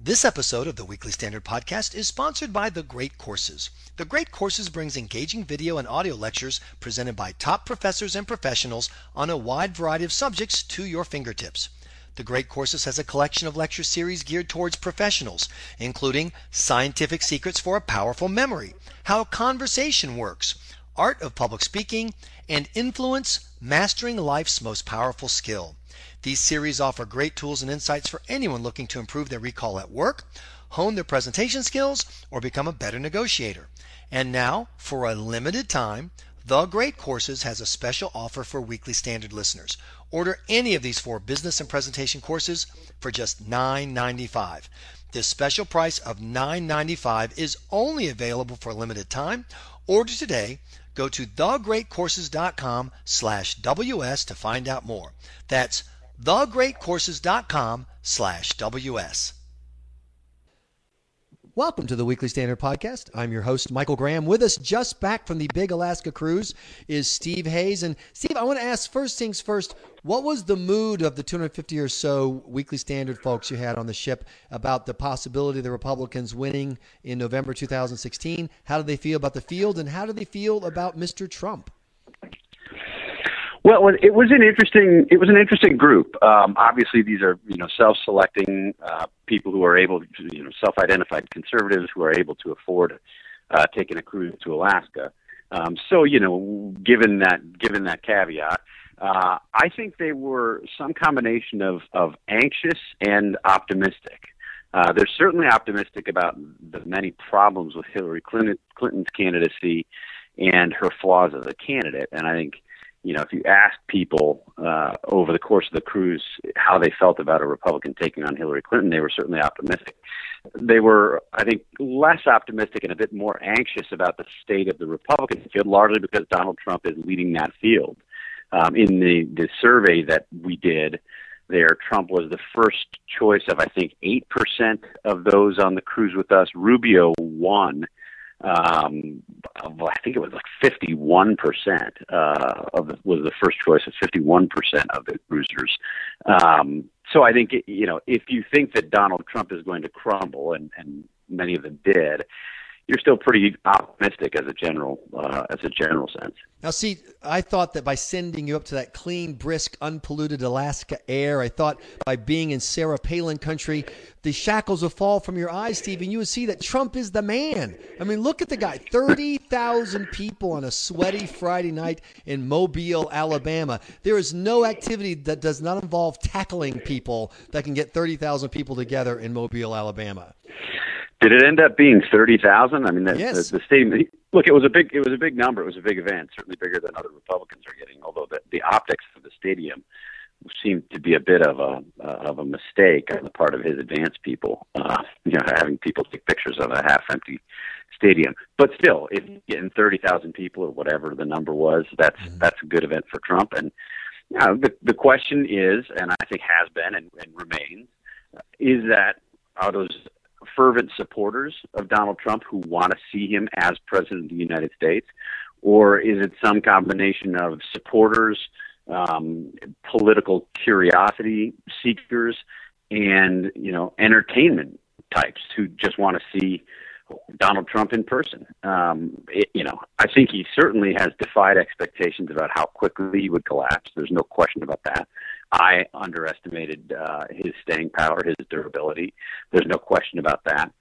This episode of the Weekly Standard Podcast is sponsored by The Great Courses. The Great Courses brings engaging video and audio lectures presented by top professors and professionals on a wide variety of subjects to your fingertips. The Great Courses has a collection of lecture series geared towards professionals, including Scientific Secrets for a Powerful Memory, How Conversation Works, Art of Public Speaking, and Influence Mastering Life's Most Powerful Skill. These series offer great tools and insights for anyone looking to improve their recall at work, hone their presentation skills, or become a better negotiator. And now, for a limited time, The Great Courses has a special offer for Weekly Standard listeners. Order any of these four business and presentation courses for just $9.95. This special price of $9.95 is only available for a limited time. Order today. Go to thegreatcourses.com slash WS to find out more. That's thegreatcourses.com slash WS. Welcome to the Weekly Standard Podcast. I'm your host, Michael Graham. With us just back from the Big Alaska Cruise is Steve Hayes. And Steve, I want to ask first things first, what was the mood of the 250 or so Weekly Standard folks you had on the ship about the possibility of the Republicans winning in November 2016? How did they feel about the field and how do they feel about Mr. Trump? Well, it was an interesting it was an interesting group. Um, obviously, these are you know self-selecting uh, people who are able, to, you know, self-identified conservatives who are able to afford uh, taking a cruise to Alaska. Um, so you know, given that given that caveat, uh, I think they were some combination of of anxious and optimistic. Uh, they're certainly optimistic about the many problems with Hillary Clinton, Clinton's candidacy and her flaws as a candidate, and I think you know, if you asked people uh, over the course of the cruise how they felt about a Republican taking on Hillary Clinton, they were certainly optimistic. They were, I think, less optimistic and a bit more anxious about the state of the Republican field, largely because Donald Trump is leading that field. Um, in the, the survey that we did, there, Trump was the first choice of, I think, 8% of those on the cruise with us. Rubio won um, I think it was like 51 percent uh, of the, was the first choice of 51 percent of the cruisers. Um, so I think you know if you think that Donald Trump is going to crumble, and, and many of them did, you're still pretty optimistic as a general uh, as a general sense. Now, see, I thought that by sending you up to that clean, brisk, unpolluted Alaska air, I thought by being in Sarah Palin country, the shackles would fall from your eyes, Steve, and you would see that Trump is the man. I mean, look at the guy 30,000 people on a sweaty Friday night in Mobile, Alabama. There is no activity that does not involve tackling people that can get 30,000 people together in Mobile, Alabama. Did it end up being thirty thousand? I mean, the, yes. the, the stadium. Look, it was a big, it was a big number. It was a big event, certainly bigger than other Republicans are getting. Although the, the optics of the stadium seemed to be a bit of a uh, of a mistake on the part of his advance people. Uh, you know, having people take pictures of a half-empty stadium. But still, if getting thirty thousand people or whatever the number was, that's mm-hmm. that's a good event for Trump. And you know, the the question is, and I think has been and, and remains, is that are those fervent supporters of Donald Trump who want to see him as president of the United States, or is it some combination of supporters, um, political curiosity seekers, and you know entertainment types who just want to see Donald Trump in person. Um, it, you know, I think he certainly has defied expectations about how quickly he would collapse. There's no question about that. I underestimated uh, his staying power, his durability. There's no question about that.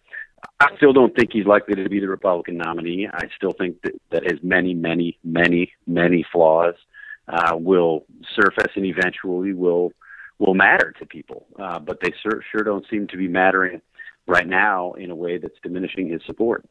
I still don't think he's likely to be the Republican nominee. I still think that, that his many, many, many, many flaws uh, will surface and eventually will will matter to people. Uh, but they sure, sure don't seem to be mattering right now in a way that's diminishing his support.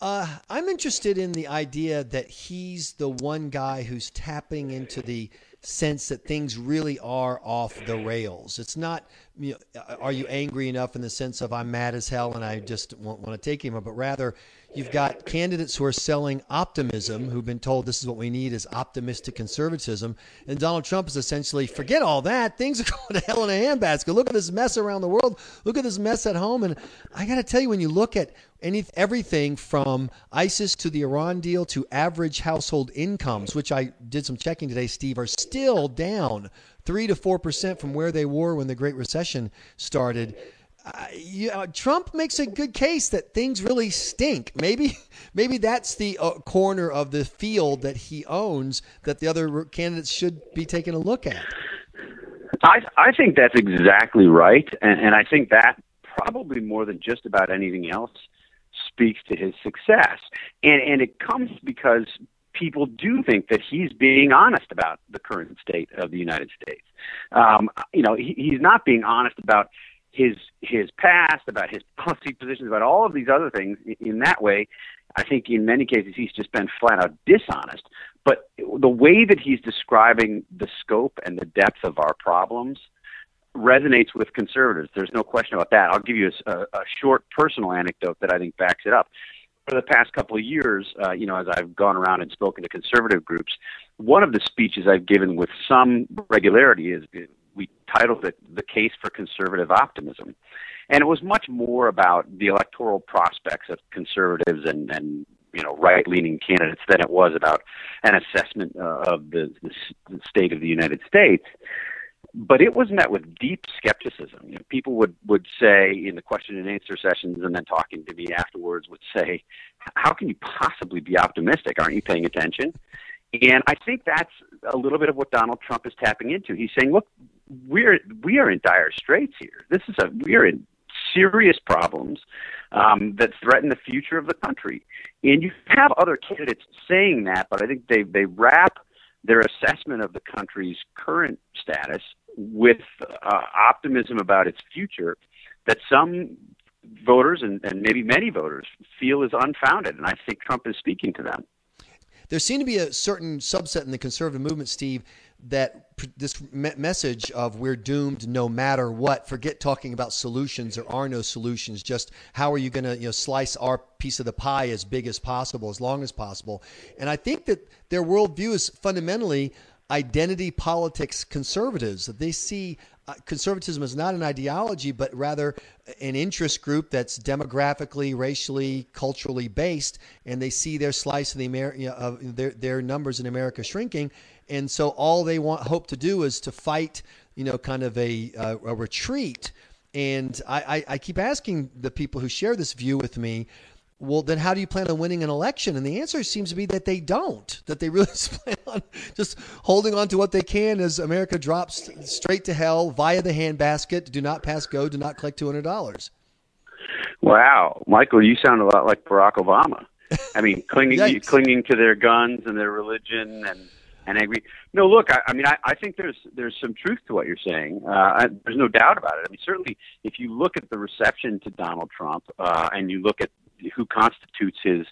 Uh, I'm interested in the idea that he's the one guy who's tapping into the sense that things really are off the rails. It's not, you know, are you angry enough in the sense of I'm mad as hell and I just won't want to take him, but rather you've got candidates who are selling optimism, who've been told this is what we need is optimistic conservatism, and Donald Trump is essentially forget all that. Things are going to hell in a handbasket. Look at this mess around the world. Look at this mess at home. And I got to tell you, when you look at any everything from ISIS to the Iran deal to average household incomes, which I did some checking today, Steve, are still down three to four percent from where they were when the Great Recession started. uh, yeah, Trump makes a good case that things really stink. Maybe, maybe that's the uh, corner of the field that he owns that the other candidates should be taking a look at. I I think that's exactly right, and, and I think that probably more than just about anything else speaks to his success, and and it comes because people do think that he's being honest about the current state of the United States. Um, you know, he, he's not being honest about his his past, about his policy positions, about all of these other things. In that way, I think in many cases he's just been flat out dishonest. But the way that he's describing the scope and the depth of our problems resonates with conservatives. There's no question about that. I'll give you a, a short personal anecdote that I think backs it up. For the past couple of years, uh, you know, as I've gone around and spoken to conservative groups, one of the speeches I've given with some regularity is we titled it "The Case for Conservative Optimism," and it was much more about the electoral prospects of conservatives and, and you know right-leaning candidates than it was about an assessment uh, of the, the state of the United States. But it was met with deep skepticism. You know, people would would say in the question and answer sessions, and then talking to me afterwards, would say, "How can you possibly be optimistic? Aren't you paying attention?" And I think that's a little bit of what Donald Trump is tapping into. He's saying, "Look, we're we are in dire straits here. This is a we are in serious problems um, that threaten the future of the country. And you have other candidates saying that, but I think they they wrap their assessment of the country's current status with uh, optimism about its future that some voters and, and maybe many voters feel is unfounded. And I think Trump is speaking to them. There seemed to be a certain subset in the conservative movement, Steve, that this me- message of we're doomed no matter what. Forget talking about solutions. There are no solutions. Just how are you going to you know slice our piece of the pie as big as possible, as long as possible. And I think that their worldview is fundamentally identity politics conservatives. They see uh, conservatism is not an ideology, but rather an interest group that's demographically, racially, culturally based, and they see their slice of the Amer- of their their numbers in America shrinking, and so all they want hope to do is to fight, you know, kind of a uh, a retreat. And I, I, I keep asking the people who share this view with me, well, then how do you plan on winning an election? And the answer seems to be that they don't, that they really plan on just holding on to what they can as America drops straight to hell via the handbasket. Do not pass go, do not collect $200. Wow. Michael, you sound a lot like Barack Obama. I mean, clinging, clinging to their guns and their religion and, and angry. No, look, I, I mean, I, I think there's there's some truth to what you're saying. Uh, I, there's no doubt about it. I mean, certainly, if you look at the reception to Donald Trump uh, and you look at who constitutes his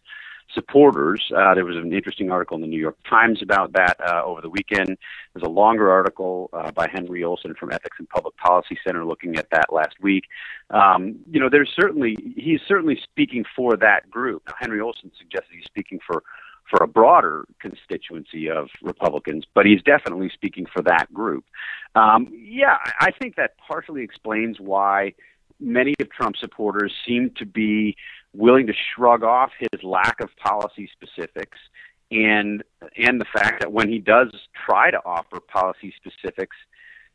supporters. Uh, there was an interesting article in the New York Times about that uh, over the weekend. There's a longer article uh, by Henry Olsen from Ethics and Public Policy Center looking at that last week. Um, you know, there's certainly he's certainly speaking for that group. Now, Henry Olsen suggests he's speaking for for a broader constituency of Republicans, but he's definitely speaking for that group. Um, yeah, I think that partially explains why many of Trump's supporters seem to be willing to shrug off his lack of policy specifics and and the fact that when he does try to offer policy specifics,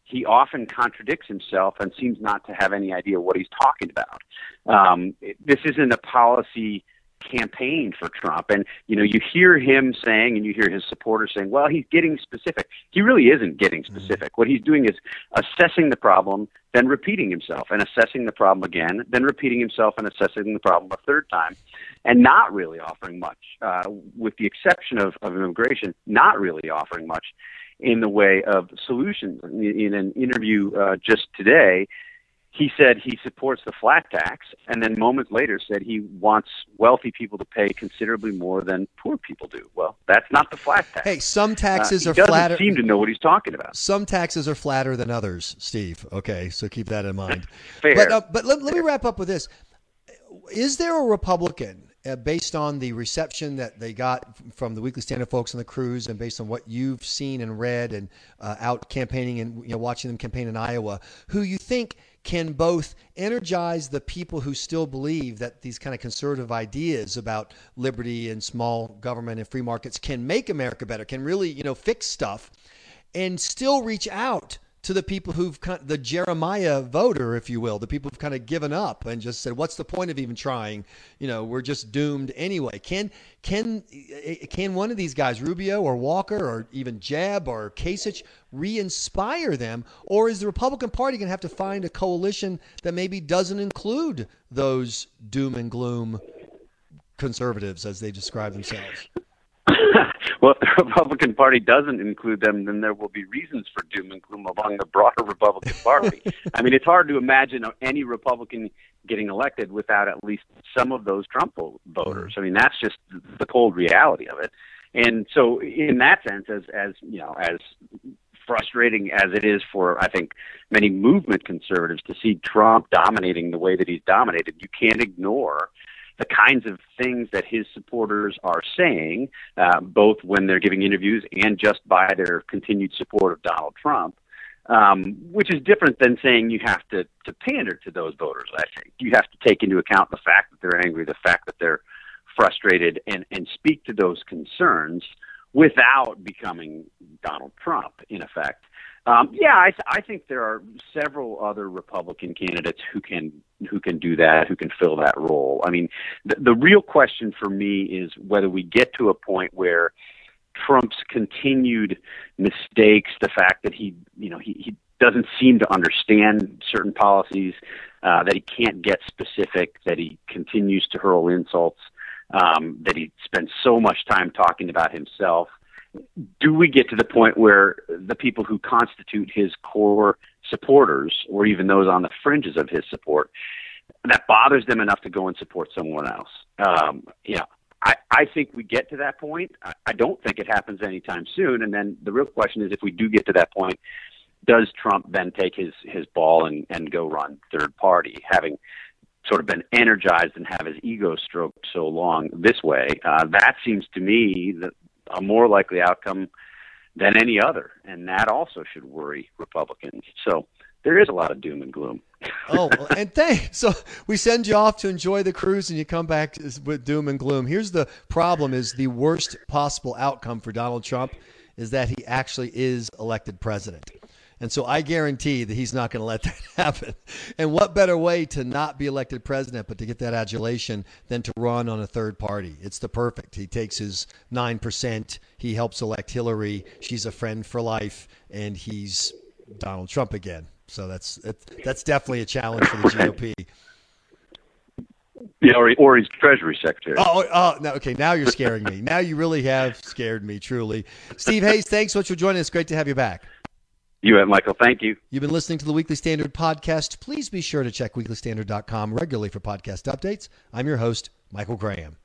he often contradicts himself and seems not to have any idea what he's talking about. Um, this isn't a policy campaign for Trump. And, you know, you hear him saying and you hear his supporters saying, well, he's getting specific. He really isn't getting mm-hmm. specific. Mm-hmm. What he's doing is assessing the problem, then repeating himself, and assessing the problem again, then repeating himself and assessing the problem a third time, and not really offering much, uh, with the exception of, of immigration, not really offering much in the way of solutions. In, in an interview uh, just today, he said he supports the flat tax, and then moments later said he wants wealthy people to pay considerably more than poor people do. Well, that's not the flat tax. Hey, some taxes uh, are flatter. Don't seem to know what he's talking about. Some taxes are flatter than others, Steve. Okay, so keep that in mind. Fair. But, uh, but let, let me wrap up with this: Is there a Republican? Uh, based on the reception that they got from the Weekly Standard folks on the cruise, and based on what you've seen and read, and uh, out campaigning and you know watching them campaign in Iowa, who you think can both energize the people who still believe that these kind of conservative ideas about liberty and small government and free markets can make America better, can really, you know, fix stuff and still reach out to the people who've the Jeremiah voter, if you will, the people who've kind of given up and just said, "What's the point of even trying? You know, we're just doomed anyway." Can can eh, can one of these guys, Rubio or Walker or even Jeb or Kasich, re-inspire them, or is the Republican Party going to have to find a coalition that maybe doesn't include those doom and gloom conservatives as they describe themselves? well, if the Republican Party doesn't include them, then there will be reasons for doom and gloom among the broader Republican Party. I mean, it's hard to imagine any Republican getting elected without at least some of those Trump voters. Mm-hmm. I mean, that's just the cold reality of it. And so, in that sense, as as you know, as frustrating as it is for I think many movement conservatives to see Trump dominating the way that he's dominated, you can't ignore the kinds of things that his supporters are saying, uh, both when they're giving interviews and just by their continued support of Donald Trump. Um, which is different than saying you have to, to pander to those voters. I think you have to take into account the fact that they're angry, the fact that they're frustrated, and and speak to those concerns without becoming Donald Trump, in effect. Um, yeah, I, I think there are several other Republican candidates who can who can do that, who can fill that role. I mean, the, the real question for me is whether we get to a point where Trump's continued mistakes, the fact that he, you know, he, he doesn't seem to understand certain policies, uh, that he can't get specific, that he continues to hurl insults, um, that he spends so much time talking about himself do we get to the point where the people who constitute his core supporters, or even those on the fringes of his support, that bothers them enough to go and support someone else? Um, know, I, I think we get to that point. I, I don't think it happens anytime soon. And then the real question is, if we do get to that point, does Trump then take his his ball and and go run third party, having sort of been energized and have his ego stroked so long this way? Uh, that seems to me that a more likely outcome than any other, and that also should worry Republicans. So there is a lot of doom and gloom. oh, and thanks. So we send you off to enjoy the cruise, and you come back with doom and gloom. Here's the problem: is the worst possible outcome for Donald Trump is that he actually is elected president. And so I guarantee that he's not going to let that happen. And what better way to not be elected president but to get that adulation than to run on a third party? It's the perfect. He takes his 9%, he helps elect Hillary, she's a friend for life, and he's Donald Trump again. So that's that's definitely a challenge for the GOP. Yeah, or, or he's Treasury Secretary. Oh, oh, oh no, okay. Now you're scaring me. Now you really have scared me, truly. Steve Hayes, thanks so much for joining us. Great to have you back. You have, Michael. Thank you. You've been listening to the Weekly Standard podcast. Please be sure to check weeklystandard.com regularly for podcast updates. I'm your host, Michael Graham.